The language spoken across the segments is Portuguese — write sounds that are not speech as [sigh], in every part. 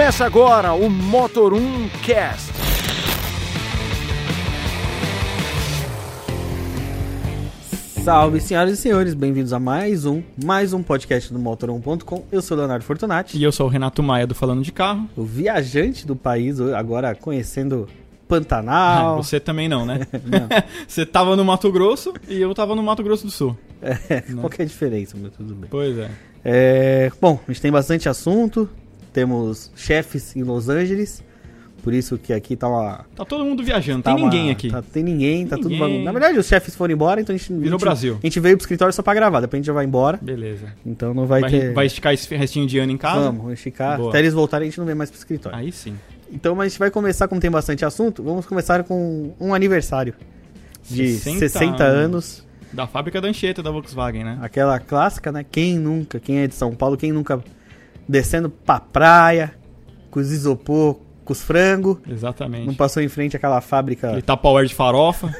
Começa agora o Motor 1 Cast. Salve, senhoras e senhores, bem-vindos a mais um, mais um podcast do Motor1.com. Eu sou o Leonardo Fortunati, E eu sou o Renato Maia do Falando de Carro. o viajante do país, agora conhecendo Ah, Pantanal. [laughs] você também não, né? [laughs] Não, [laughs] você tava no Mato Grosso e eu tava no Mato Grosso do Sul. é, qual que é a diferença, mas tudo bem. Pois é. É, bom, a gente tem bastante assunto, temos chefes em Los Angeles, por isso que aqui tá uma... Tá todo mundo viajando, tá tem uma- ninguém aqui. tá- tem ninguém, tá tudo Ninguém. bagunçado. Na verdade, os chefes foram embora, então a gente... a Virou gente- Brasil. A gente veio pro escritório só pra gravar, depois a gente já vai embora, Beleza. então não vai, Vai, ter... vai esticar esse restinho de ano em casa? Vamos, vamos esticar. Boa. Até eles voltarem, a gente não vem mais pro escritório. Aí sim. Então, mas a gente vai começar, como tem bastante assunto, vamos começar com um aniversário de 60, anos. Da fábrica da Anchieta da Volkswagen, né? Aquela clássica, né? Quem nunca, quem é de São Paulo, quem nunca descendo pra praia, com os isopor, com os frangos, não Exatamente. passou em frente àquela fábrica, Aquele Tupperware de farofa.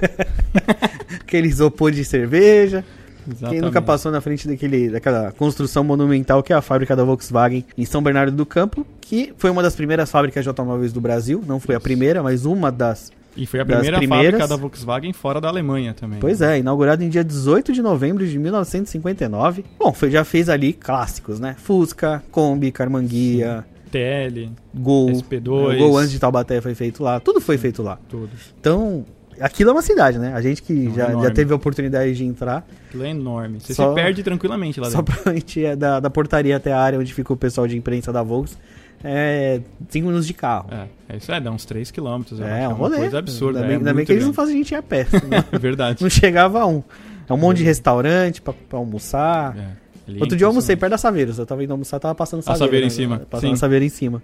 [laughs] aquele isopor de cerveja. Exatamente. Quem nunca passou na frente daquele, daquela construção monumental que é a fábrica da Volkswagen em São Bernardo do Campo, que foi uma das primeiras fábricas de automóveis do Brasil. Não foi a primeira, mas uma das E foi a primeira primeiras. fábrica da Volkswagen fora da Alemanha também. Pois é, inaugurado em dia 18 de novembro de 1959. Bom, foi, já fez ali clássicos, né? Fusca, Kombi, Carmanguia, TL, Gol. SP2. O Gol antes de Taubaté foi feito lá. Tudo foi feito lá. tudo. Então, aquilo é uma cidade, né? A gente que Não, já, enorme. já teve a oportunidade de entrar, Aquilo é enorme. Você Só- se perde tranquilamente lá só dentro. pra gente ir da, da portaria até a área onde fica o pessoal de imprensa da Volks, é 5 minutos de carro. É, é isso é, dá uns 3km. É, um uma rolê. coisa absurda. Ainda bem, é ainda bem que eles não fazem a gente ir a pé. É [laughs] verdade. não [laughs] chegava a um. É um monte de restaurante pra, pra almoçar. É, Outro é dia eu almocei perto da Saveiros. Eu tava indo almoçar, tava passando A Saveiro. Em né? cima, Passando sim. Saveiro em cima.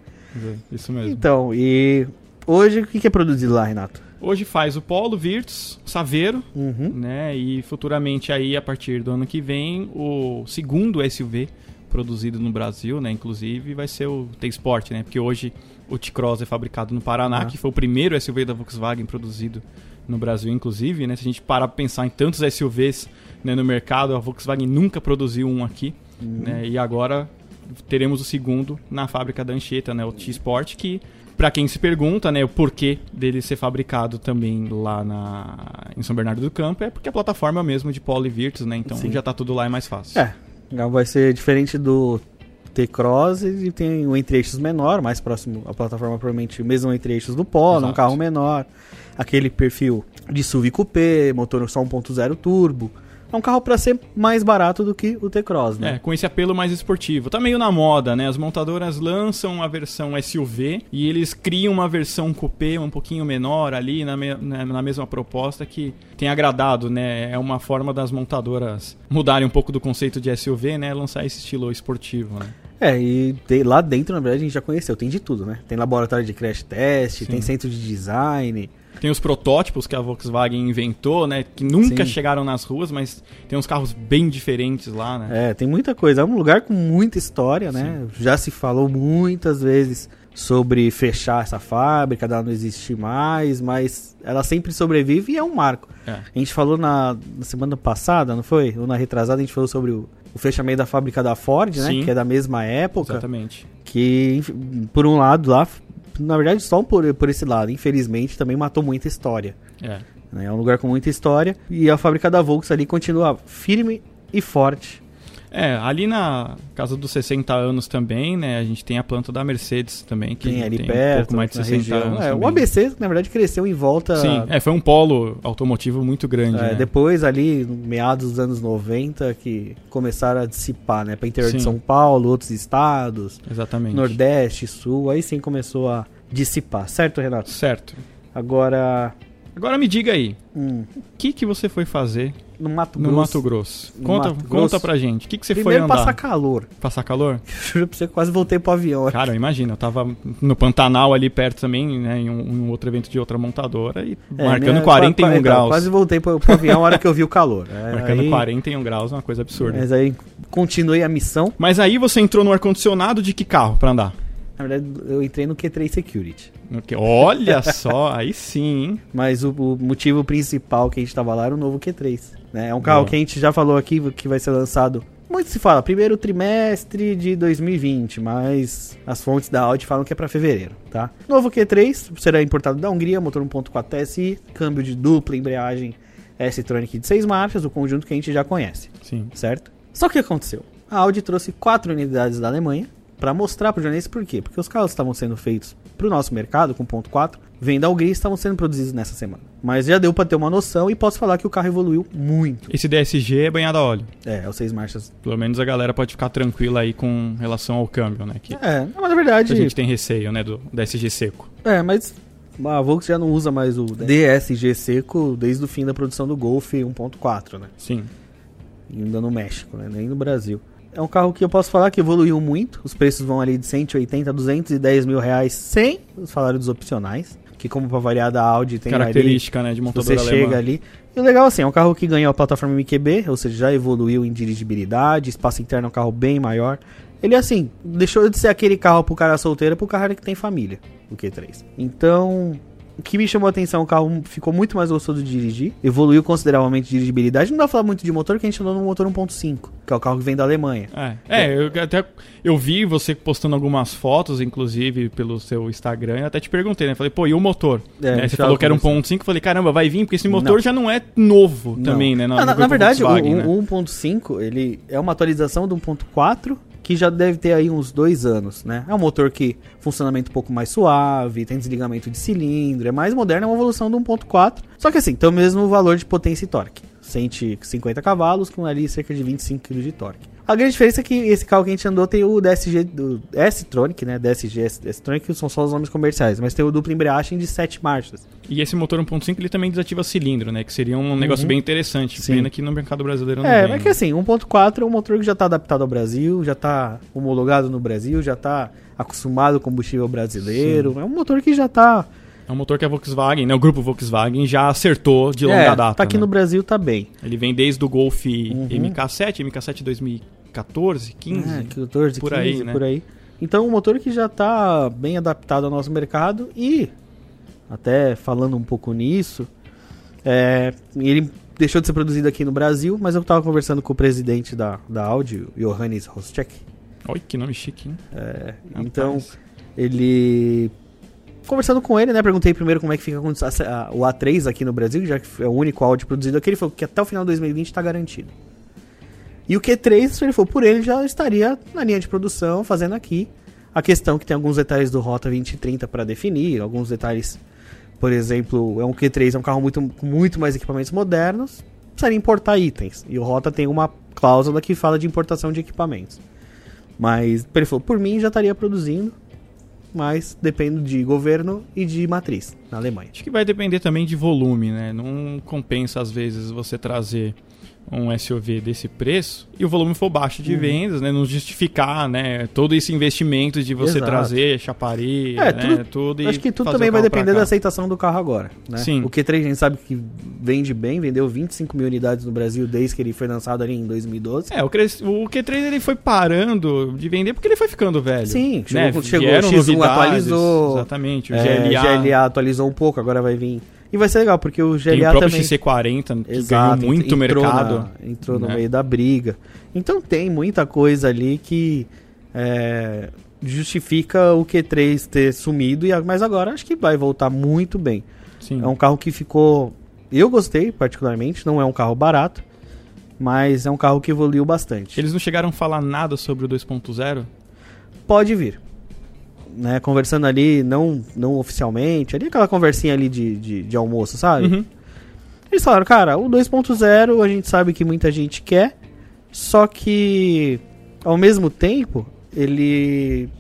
Isso mesmo. Então, e hoje o que que é produzido lá, Renato? Hoje faz o Polo, Virtus, Saveiro, Uhum. né? E futuramente aí, a partir do ano que vem, o segundo SUV produzido no Brasil, né? Inclusive, vai ser o T-Sport, né? Porque hoje o T-Cross é fabricado no Paraná, que foi o primeiro SUV da Volkswagen produzido no Brasil, inclusive, né? Se a gente parar pra pensar em tantos SUVs né, no mercado, a Volkswagen nunca produziu um aqui, Uhum. né? E agora teremos o segundo na fábrica da Anchieta, né? O T-Sport, que Pra quem se pergunta, né, o porquê dele ser fabricado também lá na, em São Bernardo do Campo, é porque a plataforma mesmo de Polo e Virtus, né? Então Sim. já tá tudo lá é mais fácil. É, vai ser diferente do T-Cross e tem um entre-eixos menor, mais próximo à plataforma, provavelmente o mesmo entre-eixos do Polo, um carro menor. Aquele perfil de SUV Coupé, motor só 1.0 turbo. É um carro pra ser mais barato do que o T-Cross, né? É, com esse apelo mais esportivo. Tá meio na moda, né? As montadoras lançam a versão SUV e eles criam uma versão coupé um pouquinho menor ali na, me- na- na mesma proposta que tem agradado, né? É uma forma das montadoras mudarem um pouco do conceito de SUV, né? Lançar esse estilo esportivo, né? É, e tem- lá dentro, na verdade, a gente já conheceu, tem de tudo, né? Tem laboratório de crash test, Sim. tem centro de design. Tem os protótipos que a Volkswagen inventou, né? Que nunca Sim. chegaram nas ruas, mas tem uns carros bem diferentes lá, né? É, tem muita coisa. É um lugar com muita história, né? Já se falou muitas vezes sobre fechar essa fábrica, dela não existir mais, mas ela sempre sobrevive e é um marco. É. A gente falou na, na semana passada, não foi? Ou na retrasada, a gente falou sobre o, o fechamento da fábrica da Ford, né? Sim. Que é da mesma época. Exatamente. Que, por um lado, lá, na verdade, só por, por esse lado, infelizmente, também matou muita história. É. né? É um lugar com muita história. E a fábrica da Volks ali continua firme e forte. É, ali na casa dos 60 anos também, né? A gente tem a planta da Mercedes também, que tem ali tem perto, um pouco mais de na 60 região. anos. É, o. ABC, na verdade, cresceu em volta. Sim, é, foi um polo automotivo muito grande. é, né? Depois, ali, meados dos anos 90, que começaram a dissipar, né? Para interior de Sim. São Paulo, outros estados, Exatamente. Nordeste, Sul, aí sim começou a dissipar, certo, Renato? Certo. Agora, Agora me diga aí, hum, o que, que você foi fazer no Mato no Grosso. Mato Grosso? No Conta, Mato conta Grosso. pra gente. O que, que você Primeiro foi andar? passar calor. Passar calor? [laughs] Juro pra você, quase voltei pro avião. Cara, imagina, eu tava no Pantanal ali perto também, né? Em um, um outro evento de outra montadora e É, marcando minha- 41 qua- qua- graus. então, Quase voltei pro, pro avião na hora que eu vi o calor. É, Marcando aí- 41 graus, uma coisa absurda. Mas aí continuei a missão. Mas aí você entrou no ar-condicionado de que carro pra andar? Na verdade, eu entrei no Q3 Security. Que- Olha só, [laughs] aí sim, hein? Mas o, o motivo principal que a gente tava lá era o novo Q3. Né? É um carro Boa. que a gente já falou aqui que vai ser lançado Muito se fala primeiro trimestre de 2020, mas as fontes da Audi falam que é para fevereiro, tá? Novo Q3 será importado da Hungria, motor 1.4 TSI, câmbio de dupla embreagem S-Tronic de 6 marchas, o conjunto que a gente já conhece, Sim. certo? Só que o que aconteceu? A Audi trouxe quatro unidades da Alemanha para mostrar para o jornalista por quê? Porque os carros estavam sendo feitos para o nosso mercado com ponto 4, vem da Hungria e estavam sendo produzidos nessa semana. Mas já deu para ter uma noção e posso falar que o carro evoluiu muito. Esse DSG é banhado a óleo. É, é o 6 marchas. Pelo menos a galera pode ficar tranquila aí com relação ao câmbio, né? Que É, mas na verdade. a gente tem receio, né, do DSG seco. É, mas a Volks já não usa mais o DSG seco desde o fim da produção do Golf 1.4, né? Sim. Ainda no México, né? Nem no Brasil. É um carro que eu posso falar que evoluiu muito. Os preços vão ali de 180 a 210 mil reais sem os salários dos opcionais. Que como pra variar da Audi tem ali Característica, né, de montadora você alemã. chega ali. E o legal assim, é um carro que ganhou a plataforma MQB, ou seja, já evoluiu em dirigibilidade, espaço interno é um carro bem maior. Ele assim, deixou de ser aquele carro pro cara solteiro pro cara que tem família, o Q3. Então, o que me chamou a atenção, o carro ficou muito mais gostoso de dirigir, evoluiu consideravelmente de dirigibilidade. Não dá pra falar muito de motor, que a gente andou no motor 1.5, que é o carro que vem da Alemanha. É, é eu até eu vi você postando algumas fotos, inclusive, pelo seu Instagram, eu até te perguntei, né? Falei, pô, e o motor? É, Né, Você falou que era conversei. 1.5, falei, caramba, vai vir, porque esse motor Não. já não é novo Não. também, né? na, na verdade, o, né? o 1.5 ele é uma atualização do 1.4 que já deve ter aí uns dois anos, né? É um motor que funcionamento um pouco mais suave, tem desligamento de cilindro, é mais moderno, é uma evolução do 1.4. Só que assim, tem o mesmo valor de potência e torque. 150 cavalos com ali cerca de 25 kg de torque. A grande diferença é que esse carro que a gente andou tem o DSG do S-Tronic, né? DSG S-Tronic são só os nomes comerciais, mas tem o duplo embreagem de 7 marchas. E esse motor 1.5 ele também desativa cilindro, né? Que seria um negócio bem interessante. Uhum. Sim. Pena que no mercado brasileiro não É, mas que assim, 1.4 é um motor que já está adaptado ao Brasil, já está homologado no Brasil, já está acostumado com combustível brasileiro. É um motor que já está É um motor que a Volkswagen, né? O grupo Volkswagen já acertou de longa é, data. Tá aqui né? no Brasil, tá bem. Ele vem desde o Golf Uhum. MK7, MK7 2014, 15. É, 14, por 15, aí, né? por aí. Então, um motor que já está bem adaptado ao nosso mercado e, até falando um pouco nisso, é, ele deixou de ser produzido aqui no Brasil, mas eu estava conversando com o presidente da, da Audi, Johannes Roschek, Olha que nome chique, hein? É, então, ele. Conversando com ele, né? Perguntei primeiro como é que fica com o A3 aqui no Brasil, já que é o único Audi produzido aqui. Ele falou que até o final de 2020 está garantido. E o Q3, ele falou, por ele já estaria na linha de produção, fazendo aqui. A questão que tem alguns detalhes do Rota 2030 para definir, alguns detalhes, por exemplo, é um Q3, é um carro muito, com muito mais equipamentos modernos, precisaria importar itens. E o Rota tem uma cláusula que fala de importação de equipamentos. Mas ele falou, por mim já estaria produzindo, mas depende de governo e de matriz na Alemanha. Acho que vai depender também de volume, né? Não compensa às vezes você trazer um SUV desse preço e o volume for baixo de Uhum. vendas, né? Não justificar, né? Todo esse investimento de você Exato. trazer chapari, É, né? tudo- tudo e Acho que tudo também vai depender da aceitação do carro agora. Né? Sim. O Q3 a gente sabe que vende bem, vendeu 25 mil unidades no Brasil desde que ele foi lançado ali em 2012. É, o, cres- o Q3 ele foi parando de vender porque ele foi ficando velho. Sim, chegou, né? chegou o Vieram X1 novidades, atualizou. Exatamente, o É, GLA. GLA atualizou um pouco, agora vai vir. E vai ser legal, porque o GLA Tem o próprio também. XC40 que Exato, ganhou muito entrou mercado. na- entrou no né? meio da briga. Então tem muita coisa ali que é, justifica o Q3 ter sumido, e mas agora acho que vai voltar muito bem. Sim. É um carro que ficou. Eu gostei particularmente, não é um carro barato, mas é um carro que evoluiu bastante. Eles não chegaram a falar nada sobre o 2.0? Pode vir. Né, conversando ali, não, não oficialmente, ali aquela conversinha ali de, de, de almoço, sabe? Uhum. Eles falaram, cara, o 2.0 a gente sabe que muita gente quer, só que ao mesmo tempo ele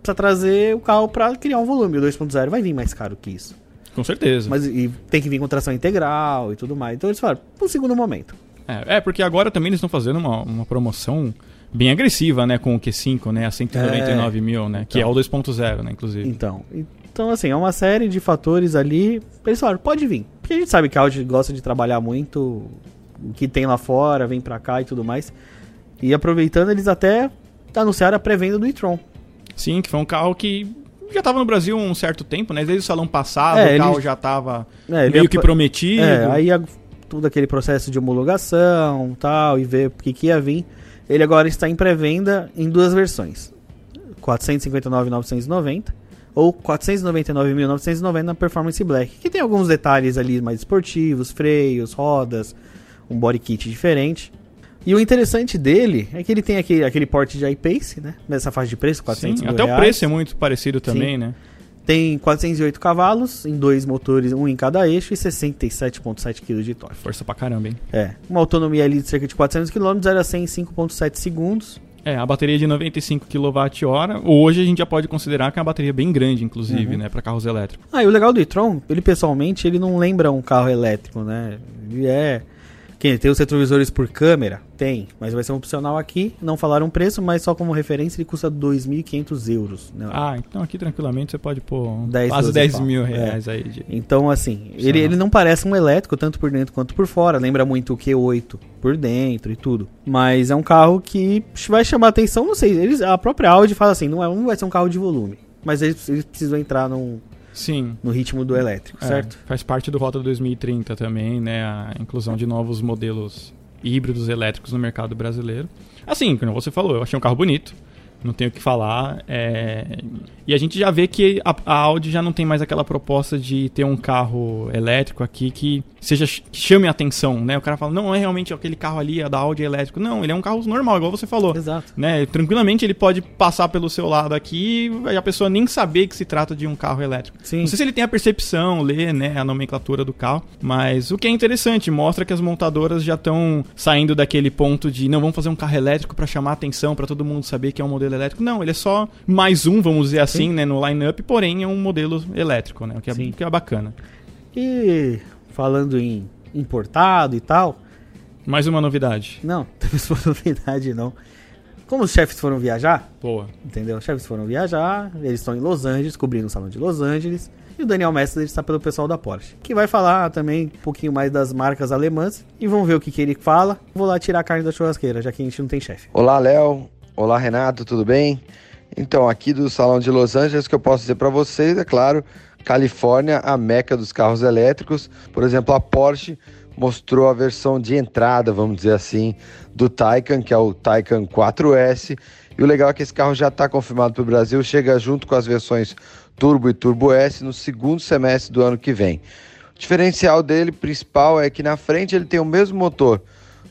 precisa trazer o carro pra criar um volume. O 2.0 vai vir mais caro que isso. Com certeza. Mas e tem que vir com tração integral e tudo mais. Então eles falaram, um segundo momento. É, é, porque agora também eles estão fazendo uma, uma promoção bem agressiva, né, com o Q5, né, a 199 mil, né, que é Então. o 2.0, né, inclusive. Então, então assim, é uma série de fatores ali. Eles falaram, pode vir. Porque a gente sabe que a Audi gosta de trabalhar muito o que tem lá fora, vem pra cá e tudo mais. E aproveitando, eles até anunciaram a pré-venda do e-tron. Sim, que foi um carro que já estava no Brasil há um certo tempo, né, desde o salão passado É, o carro já estava É, meio que pro- prometido. É, aí a- todo aquele processo de homologação tal, e ver o que, que ia vir. Ele agora está em pré-venda em duas versões: 459.990 ou 499.990 na Performance Black, que tem alguns detalhes ali mais esportivos, freios, rodas, um body kit diferente. E o interessante dele é que ele tem aquele, aquele porte de iPace, né? Nessa faixa de preço, 400 Sim, até reais. o preço é muito parecido também, Sim. né? Tem 408 cavalos em dois motores, um em cada eixo e 67,7 kg de torque. Força pra caramba, hein? É, uma autonomia ali de cerca de 400 km, 0 a 100 em 5,7 segundos. É, a bateria de 95 kWh, hoje a gente já pode considerar que é uma bateria bem grande, inclusive, Uhum. né, para carros elétricos. Ah, e o legal do e-tron, ele pessoalmente, ele não lembra um carro elétrico, né? Ele é... Quem tem os retrovisores por câmera? Tem, mas vai ser um opcional aqui. Não falaram preço, mas só como referência ele custa 2.500 euros. Né? Ah, então aqui tranquilamente você pode pôr um- 10, quase 12 10 pau. mil É. reais aí. De... Então, assim, ele, ele não parece um elétrico, tanto por dentro quanto por fora. Lembra muito o Q8 por dentro e tudo. Mas é um carro que vai chamar atenção, não sei. Eles, a própria Audi fala assim, não, é, não vai ser um carro de volume. Mas eles, eles precisam entrar num, Sim. no ritmo do elétrico, é, certo? faz parte do Rota 2030 também, né? A inclusão de novos modelos híbridos elétricos no mercado brasileiro. Assim, como você falou, eu achei um carro bonito. Não tenho o que falar. é, E a gente já vê que a, a Audi já não tem mais aquela proposta de ter um carro elétrico aqui que seja que chame a atenção, né? O cara fala, não é realmente aquele carro ali, é da Audi elétrico. Não, ele é um carro normal, igual você falou. Exato. Né? Tranquilamente ele pode passar pelo seu lado aqui e a pessoa nem saber que se trata de um carro elétrico. Sim. Não sei se ele tem a percepção, lê né, a nomenclatura do carro, mas o que é interessante, mostra que as montadoras já estão saindo daquele ponto de não, vamos fazer um carro elétrico para chamar a atenção, para todo mundo saber que é um modelo elétrico. Não, ele é só mais um, vamos dizer assim, Sim. né, no line-up, porém é um modelo elétrico, né, o que é, Sim. que é bacana. E falando em importado e tal, Mais uma novidade. não, [laughs] temos uma novidade não. Como os chefes foram viajar, Boa. entendeu? Os chefes foram viajar, eles estão em Los Angeles, cobrindo o salão de Los Angeles. E o Daniel Mestre está pelo pessoal da Porsche, que vai falar também um pouquinho mais das marcas alemãs. E vamos ver o que, que ele fala. Vou lá tirar a carne da churrasqueira, já que a gente não tem chefe. Olá, Léo. Olá, Renato, tudo bem? Então, aqui do Salão de Los Angeles, que eu posso dizer para vocês, é claro, Califórnia, a meca dos carros elétricos. Por exemplo, a Porsche mostrou a versão de entrada, vamos dizer assim, do Taycan, que é o Taycan 4S. E o legal é que esse carro já está confirmado para o Brasil, chega junto com as versões Turbo e Turbo S no segundo semestre do ano que vem. O diferencial dele principal é que na frente ele tem o mesmo motor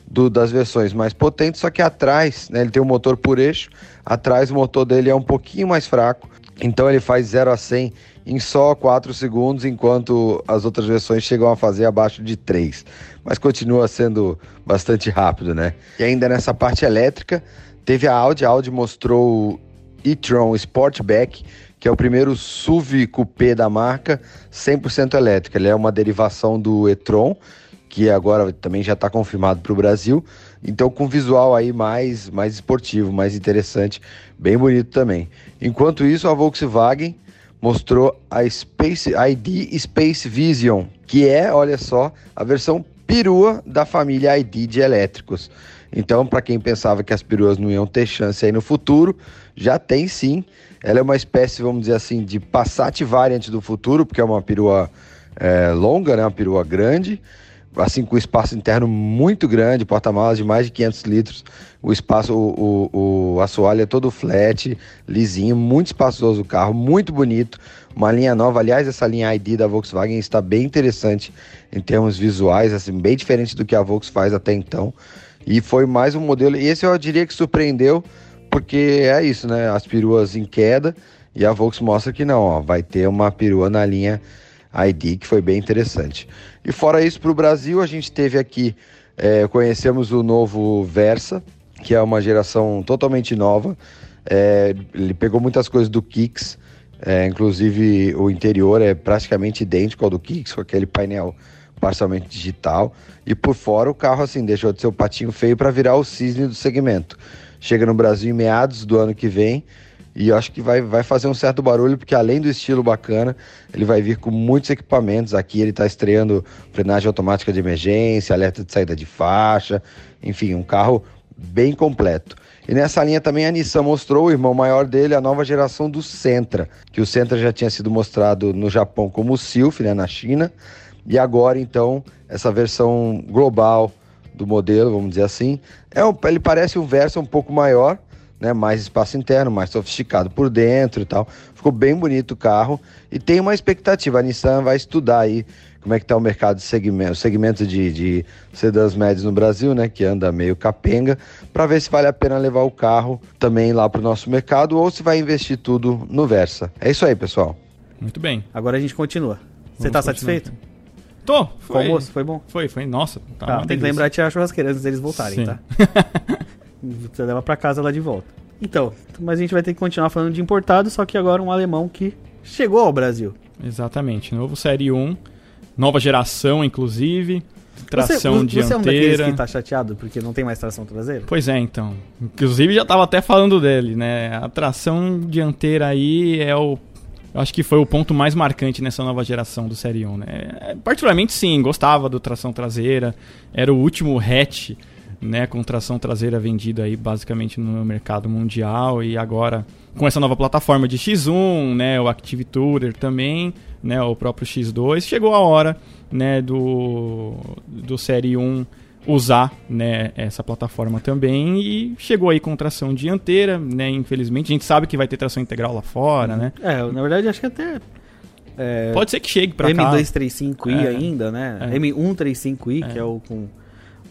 do- das versões mais potentes, só que atrás, né, ele tem um motor por eixo, atrás o motor dele é um pouquinho mais fraco, então ele faz 0 a 100 em só 4 segundos, enquanto as outras versões chegam a fazer abaixo de 3. Mas continua sendo bastante rápido, né? E ainda nessa parte elétrica, teve a Audi, a Audi mostrou o e-tron Sportback, que é o primeiro SUV coupé da marca 100% elétrico. Ele é uma derivação do e-tron, que agora também já está confirmado para o Brasil. Então, com visual aí mais, mais esportivo, mais interessante, bem bonito também. Enquanto isso, a Volkswagen mostrou a Space ID Space Vision, que é, olha só, a versão perua da família ID de elétricos. Então, para quem pensava que as peruas não iam ter chance aí no futuro, já tem sim. Ela é uma espécie, vamos dizer assim, de Passat Variant do futuro, porque é uma perua é, longa, né? uma perua grande, assim com espaço interno muito grande, porta-malas de mais de 500 litros, o espaço, o, o, o assoalho é todo flat, lisinho, muito espaçoso o carro, muito bonito, uma linha nova, aliás essa linha ID da Volkswagen está bem interessante em termos visuais, assim, bem diferente do que a Volkswagen faz até então, e foi mais um modelo, e esse eu diria que surpreendeu, porque é isso, né, as peruas em queda, e a Volkswagen mostra que não, ó, vai ter uma perua na linha ID, que foi bem interessante. E fora isso, para o Brasil, a gente teve aqui, é, conhecemos o novo Versa, que é uma geração totalmente nova. É, ele pegou muitas coisas do Kicks, é, inclusive o interior é praticamente idêntico ao do Kicks, com aquele painel parcialmente digital. E por fora, o carro assim deixou de ser o patinho feio para virar o cisne do segmento. Chega no Brasil em meados do ano que vem. E acho que vai, vai fazer um certo barulho, porque além do estilo bacana, ele vai vir com muitos equipamentos. Aqui ele está estreando frenagem automática de emergência, alerta de saída de faixa, enfim, um carro bem completo. E nessa linha também a Nissan mostrou o irmão maior dele, a nova geração do Sentra, que o Sentra já tinha sido mostrado no Japão como o Sylph, né, na China, e agora então essa versão global do modelo, vamos dizer assim. É um, ele parece um Versa um pouco maior, né, mais espaço interno, mais sofisticado por dentro e tal. Ficou bem bonito o carro e tem uma expectativa. A Nissan vai estudar aí como é que está o mercado de segmento, segmento de, de sedãs médios no Brasil, né, que anda meio capenga, para ver se vale a pena levar o carro também lá para o nosso mercado ou se vai investir tudo no Versa. É isso aí, pessoal. Muito bem. Agora a gente continua. Você tá continuar satisfeito? Tô. Com o Foi, almoço? Foi bom? foi, foi. Nossa, tá Tá, tem que lembrar de tirar a churrasqueira antes deles voltarem, Sim. tá? [laughs] Você leva pra casa lá de volta. Então, mas a gente vai ter que continuar falando de importado, só que agora um alemão que chegou ao Brasil. Exatamente. Novo Série 1. Nova geração, inclusive. Tração você, você é um daqueles dianteira. que tá chateado porque não tem mais tração traseira? Pois é, então. Inclusive já tava até falando dele, né? A tração dianteira aí é o. Eu acho que foi o ponto mais marcante nessa nova geração do Série 1, né? É, Particularmente sim, gostava do tração traseira. Era o último hatch, né? Com tração traseira vendido aí basicamente no mercado mundial. E agora com essa nova plataforma de X1, né? O Active Tourer também, né? O próprio X2. Chegou a hora, né? Do, do Série 1 usar né, essa plataforma também e chegou aí com tração dianteira, né? Infelizmente, a gente sabe que vai ter tração integral lá fora, né? É, na verdade acho que até é, Pode ser que chegue pra cá. M235i É. ainda, né? É. M135i, É. que é o com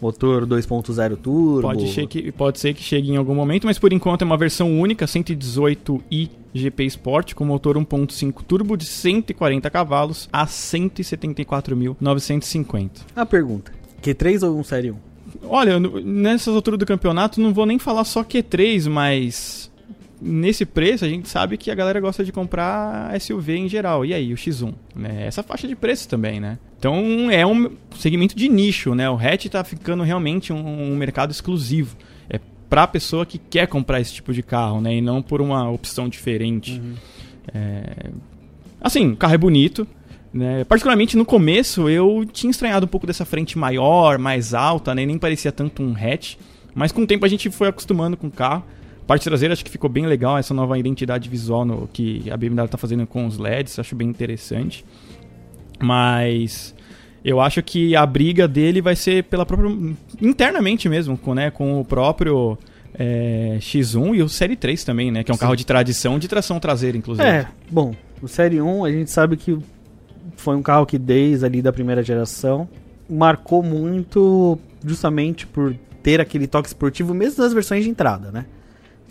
motor 2.0 turbo. Pode ser, que, pode ser que chegue em algum momento, mas por enquanto é uma versão única, 118i GP Sport, com motor 1.5 turbo de 140 cavalos a 174.950. A pergunta, Q3 ou um Série 1? Olha, nessas alturas do campeonato não vou nem falar só Q3, mas nesse preço a gente sabe que a galera gosta de comprar SUV em geral. E aí, o X1, né? Essa faixa de preço também, né? Então é um segmento de nicho, né? O hatch tá ficando realmente um, um mercado exclusivo. É pra pessoa que quer comprar esse tipo de carro, né? E não por uma opção diferente. É, Assim, o carro é bonito. Né? Particularmente no começo eu tinha estranhado um pouco dessa frente maior, mais alta, né? nem parecia tanto um hatch. Mas com o tempo a gente foi acostumando com o carro. Parte traseira acho que ficou bem legal, essa nova identidade visual no, que a BMW está fazendo com os LEDs, acho bem interessante. Mas eu acho que a briga dele vai ser pela própria. internamente mesmo, com, né, com o próprio é, X1 e o Série 3 também, né? Que é um Sim. carro de tradição de tração traseira, inclusive. É, bom, o Série 1 a gente sabe que foi um carro que desde ali da primeira geração marcou muito justamente por ter aquele toque esportivo mesmo nas versões de entrada, né?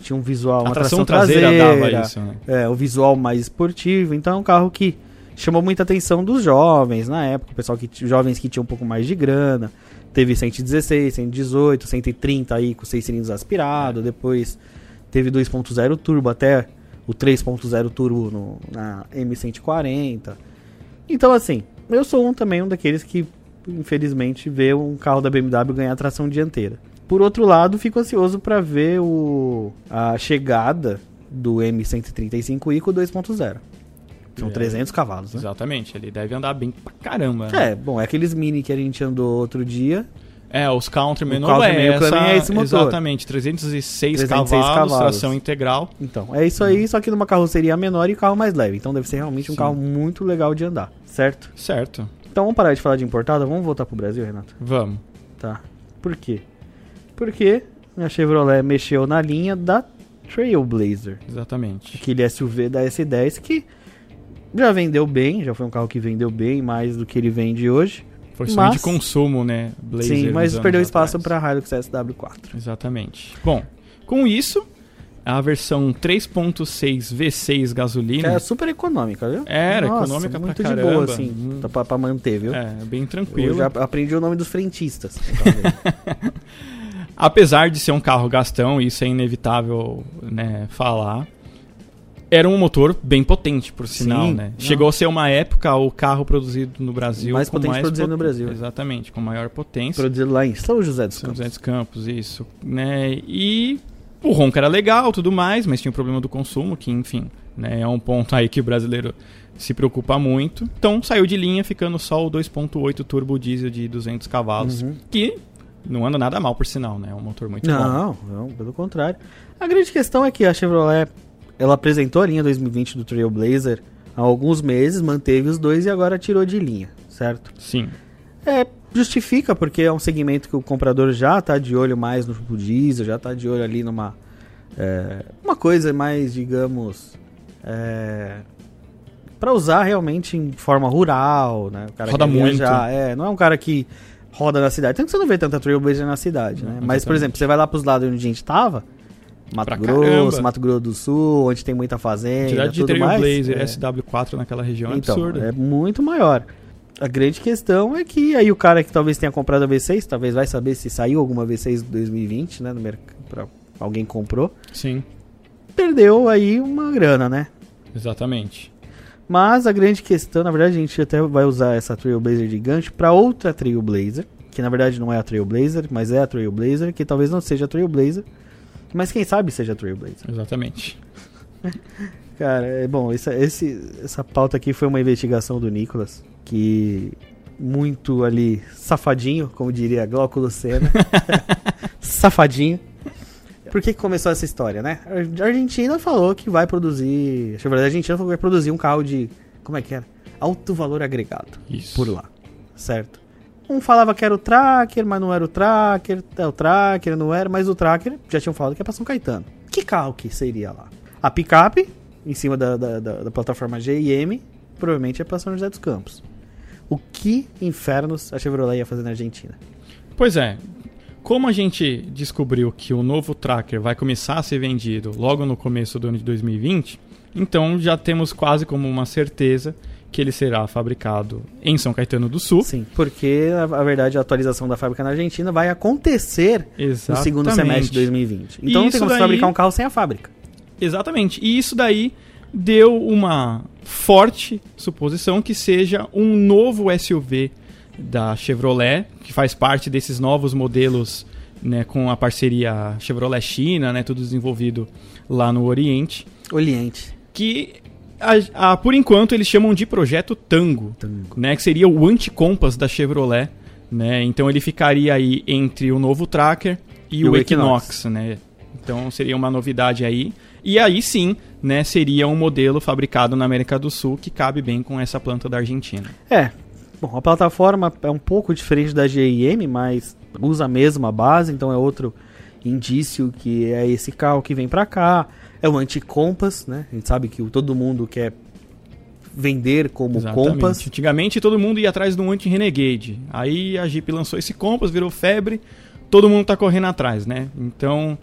Tinha um visual, uma a tração tração traseira, traseira, dava isso, né? é, o visual mais esportivo, então é um carro que chamou muita atenção dos jovens na época, o pessoal que jovens que tinham um pouco mais de grana. Teve 116, 118, 130 aí com 6 cilindros aspirado, depois teve 2.0 turbo até o 3.0 turbo no, na M140. Então assim, eu sou um também um daqueles que infelizmente vê um carro da BMW ganhar tração dianteira. Por outro lado, fico ansioso para ver o, a chegada do M135i com o 2.0. São É. 300 cavalos, né? Exatamente, ele deve andar bem pra caramba. né? É, bom, é aqueles mini que a gente andou outro dia. É, os Countryman O não Countryman, é essa, é esse motor. Exatamente, 306, 306 cavalos, cavalos. tração integral. Então, é isso aí, só que numa carroceria menor e carro mais leve. Então deve ser realmente um Sim. carro muito legal de andar, certo? Certo, Então vamos parar de falar de importada, vamos voltar pro Brasil, Renato? vamos. Tá. Por quê? Porque a Chevrolet mexeu na linha da Trailblazer, Exatamente. aquele SUV da S10 que já vendeu bem, já foi um carro que vendeu bem mais do que ele vende hoje. Foi sonho de Mas- consumo, né? Blazer Sim, mas perdeu espaço para Hilux SW4. Exatamente. Bom, com isso, a versão 3.6 V6 Que gasolina é super econômica, viu? Era Nossa, econômica pra muito de caramba. boa, assim, Hum. pra, pra manter, viu? é bem Eu tranquilo. já aprendi o nome dos frentistas. [laughs] Apesar de ser um carro gastão, isso é inevitável né, falar. Era um motor bem potente, por sinal, Sim, né? não. Chegou a ser uma época o carro produzido no Brasil. Mais potente produzido pot- no Brasil. Exatamente, com maior potência. produzido lá em São José dos São Campos. José dos Campos, isso. Né? E o ronco era legal, tudo mais, mas tinha o problema do consumo, que, enfim, né, é um ponto aí que o brasileiro se preocupa muito. Então saiu de linha, ficando só o 2.8 turbo diesel de 200 cavalos, Uhum. que não anda nada mal, por sinal, né? É um motor muito bom. Não, não, pelo contrário. A grande questão é que a Chevrolet, ela apresentou a linha 2020 do Trailblazer há alguns meses, manteve os dois e agora tirou de linha, certo? Sim. É, justifica, porque é um segmento que o comprador já tá de olho mais no diesel, já tá de olho ali numa. É, uma coisa mais, digamos. É, para usar realmente em forma rural, né? O cara Roda muito. viajar, É, não é um cara que roda na cidade. Tanto que você não vê tanta Trailblazer na cidade, né? Não, Mas, por exatamente. exemplo, você vai lá pros lados onde a gente tava, Mato Pra Grosso, caramba. Mato Grosso do Sul, onde tem muita fazenda, quantidade de tudo mais. É. SW4 naquela região é Então, absurda. é muito maior. A grande questão é que aí o cara que talvez tenha comprado a V6, talvez vai saber se saiu alguma V6 de 2020, né, no mercado, alguém comprou, Sim, perdeu aí uma grana, né? exatamente. Mas a grande questão, na verdade, a gente até vai usar essa Trailblazer de gancho para outra Trailblazer, que na verdade não é a Trailblazer, mas é a Trailblazer, que talvez não seja a Trailblazer, mas quem sabe seja a Trailblazer. Exatamente. [laughs] Cara, é bom, essa, esse, essa pauta aqui foi uma investigação do Nicolas, que muito ali safadinho, como diria Glauco Lucena. [laughs] safadinho. Por que, que começou essa história, né? A Argentina falou que vai produzir. A a Argentina falou que vai produzir um carro de. Como é que era? Alto valor agregado. Isso. Por lá. Certo? Um falava que era o Tracker, mas não era o Tracker. É o Tracker, não era, mas o Tracker já tinham falado que é pra São Caetano. Que carro que seria lá? A picape, em cima da, da, da- da plataforma GIM, provavelmente é pra São José dos Campos. O que infernos a Chevrolet ia fazer na Argentina? Pois é, como a gente descobriu que o novo Tracker vai começar a ser vendido logo no começo do ano de 2020, então já temos quase como uma certeza que ele será fabricado em São Caetano do Sul. Sim, porque a, a verdade a atualização da fábrica na Argentina vai acontecer no Exatamente. segundo semestre de 2020. Então não tem como daí- fabricar um carro sem a fábrica. Exatamente. E isso daí deu uma forte suposição que seja um novo SUV da Chevrolet, que faz parte desses novos modelos né, com a parceria Chevrolet China, né, tudo desenvolvido lá no Oriente, Oriente. que a- a- por enquanto eles chamam de projeto Tango, Tango. né, que seria o anti-compass da Chevrolet, né? Então ele ficaria aí entre o novo Tracker e, o, Equinox, né? Então seria uma novidade aí. E aí sim, né, seria um modelo fabricado na América do Sul que cabe bem com essa planta da Argentina. É. Bom, a plataforma é um pouco diferente da GIM, mas usa a mesma base, então é outro indício que é esse carro que vem pra cá. É o anti-compass, né? A gente sabe que todo mundo quer vender como Exatamente. compass. Antigamente todo mundo ia atrás de um anti-Renegade. Aí a Jeep lançou esse Compass, virou febre, todo mundo tá correndo atrás, né? Então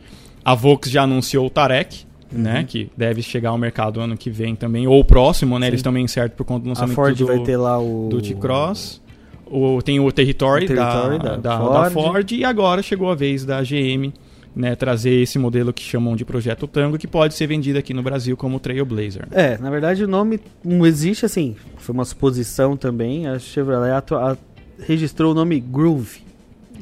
a Volks já anunciou o Tarek, né? Que deve chegar ao mercado ano que vem também, ou próximo, né? Sim. Eles bem certo por conta do A lançamento Ford do, vai ter lá o do T-Cross. O, tem o Territory, O Territory da, da da, Ford. da Ford. E agora chegou a vez da GM né, trazer esse modelo que chamam de Projeto Tango, que pode ser vendido aqui no Brasil como Trailblazer. É, na verdade o nome não existe assim, foi uma suposição também. A Chevrolet atu- a- registrou o nome Groove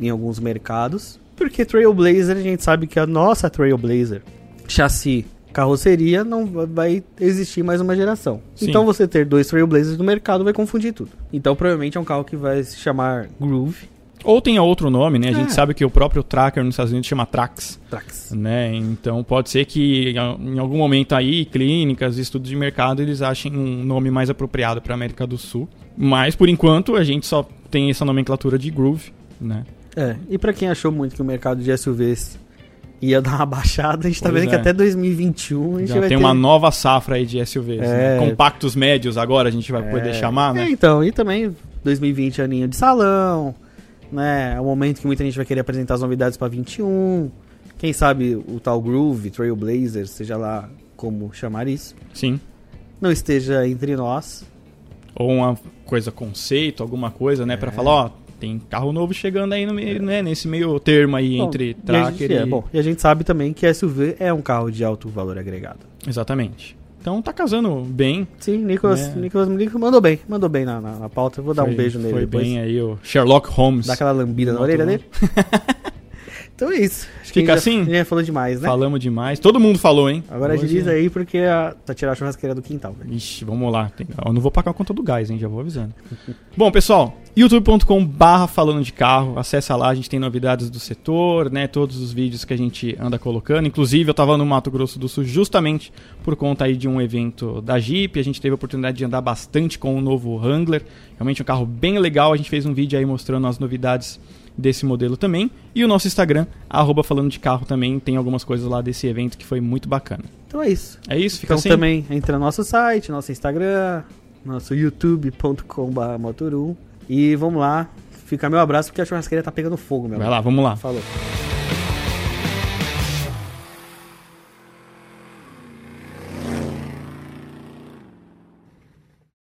em alguns mercados, porque Trailblazer a gente sabe que a nossa Trailblazer, chassi, carroceria, não va- vai existir mais uma geração. Sim. Então você ter dois Trailblazers no mercado vai confundir tudo. Então provavelmente é um carro que vai se chamar Groove. Ou tenha outro nome, né? A gente É. sabe que o próprio Tracker nos Estados Unidos chama Trax. Trax. Né? Então pode ser que em algum momento aí, clínicas, estudos de mercado, eles achem um nome mais apropriado para América do Sul. Mas por enquanto a gente só tem essa nomenclatura de Groove, né? É, e pra quem achou muito que o mercado de SUVs ia dar uma baixada, a gente tá Pois vendo que é. até 2021 a gente Já vai tem ter... uma nova safra aí de SUVs, É. né? Compactos médios agora a gente vai É. poder chamar, É, né? então, e também 2020 é aninho de salão, né? É o momento que muita gente vai querer apresentar as novidades pra 21. Quem sabe o tal Groove, Trailblazer, seja lá como chamar isso, Sim. não esteja entre nós. Ou uma coisa conceito, alguma coisa, né? É. Pra falar, ó, tem carro novo chegando aí no meio, né? Nesse meio termo aí Bom, entre e a Tracker gente, e... é, bom, e a gente sabe também que SUV é um carro de alto valor agregado. Exatamente. Então tá casando bem. Sim, Nicolas, É. Nicolas, Nicolas mandou bem, mandou bem na, na, na pauta. Eu vou dar um Foi- beijo nele Foi depois. bem aí o Sherlock Holmes. Dar aquela lambida na orelha dele. [laughs] então é isso. Acho Fica a assim? Já, falou demais, né? Falamos demais. Todo mundo falou, hein? Agora Hoje- agiliza aí porque a, tá tirar a churrasqueira do quintal, velho. Ixi, vamos lá. Eu não vou pagar a conta do gás, hein? Já vou avisando. [laughs] Bom, pessoal, youtube.com barra falando de carro, acessa lá, a gente tem novidades do setor, né, todos os vídeos que a gente anda colocando, inclusive eu estava no Mato Grosso do Sul justamente por conta aí de um evento da Jeep, a gente teve a oportunidade de andar bastante com o novo Wrangler, realmente um carro bem legal, a gente fez um vídeo aí mostrando as novidades desse modelo também, e o nosso Instagram, arroba falando de carro também, tem algumas coisas lá desse evento que foi muito bacana. Então é isso. É isso, fica Então assim? também entra no nosso site, nosso Instagram, nosso youtube.com.br motorum. E vamos lá. Fica meu abraço porque a churrasqueira tá pegando fogo, meu. Vai lá, vamos lá. Falou.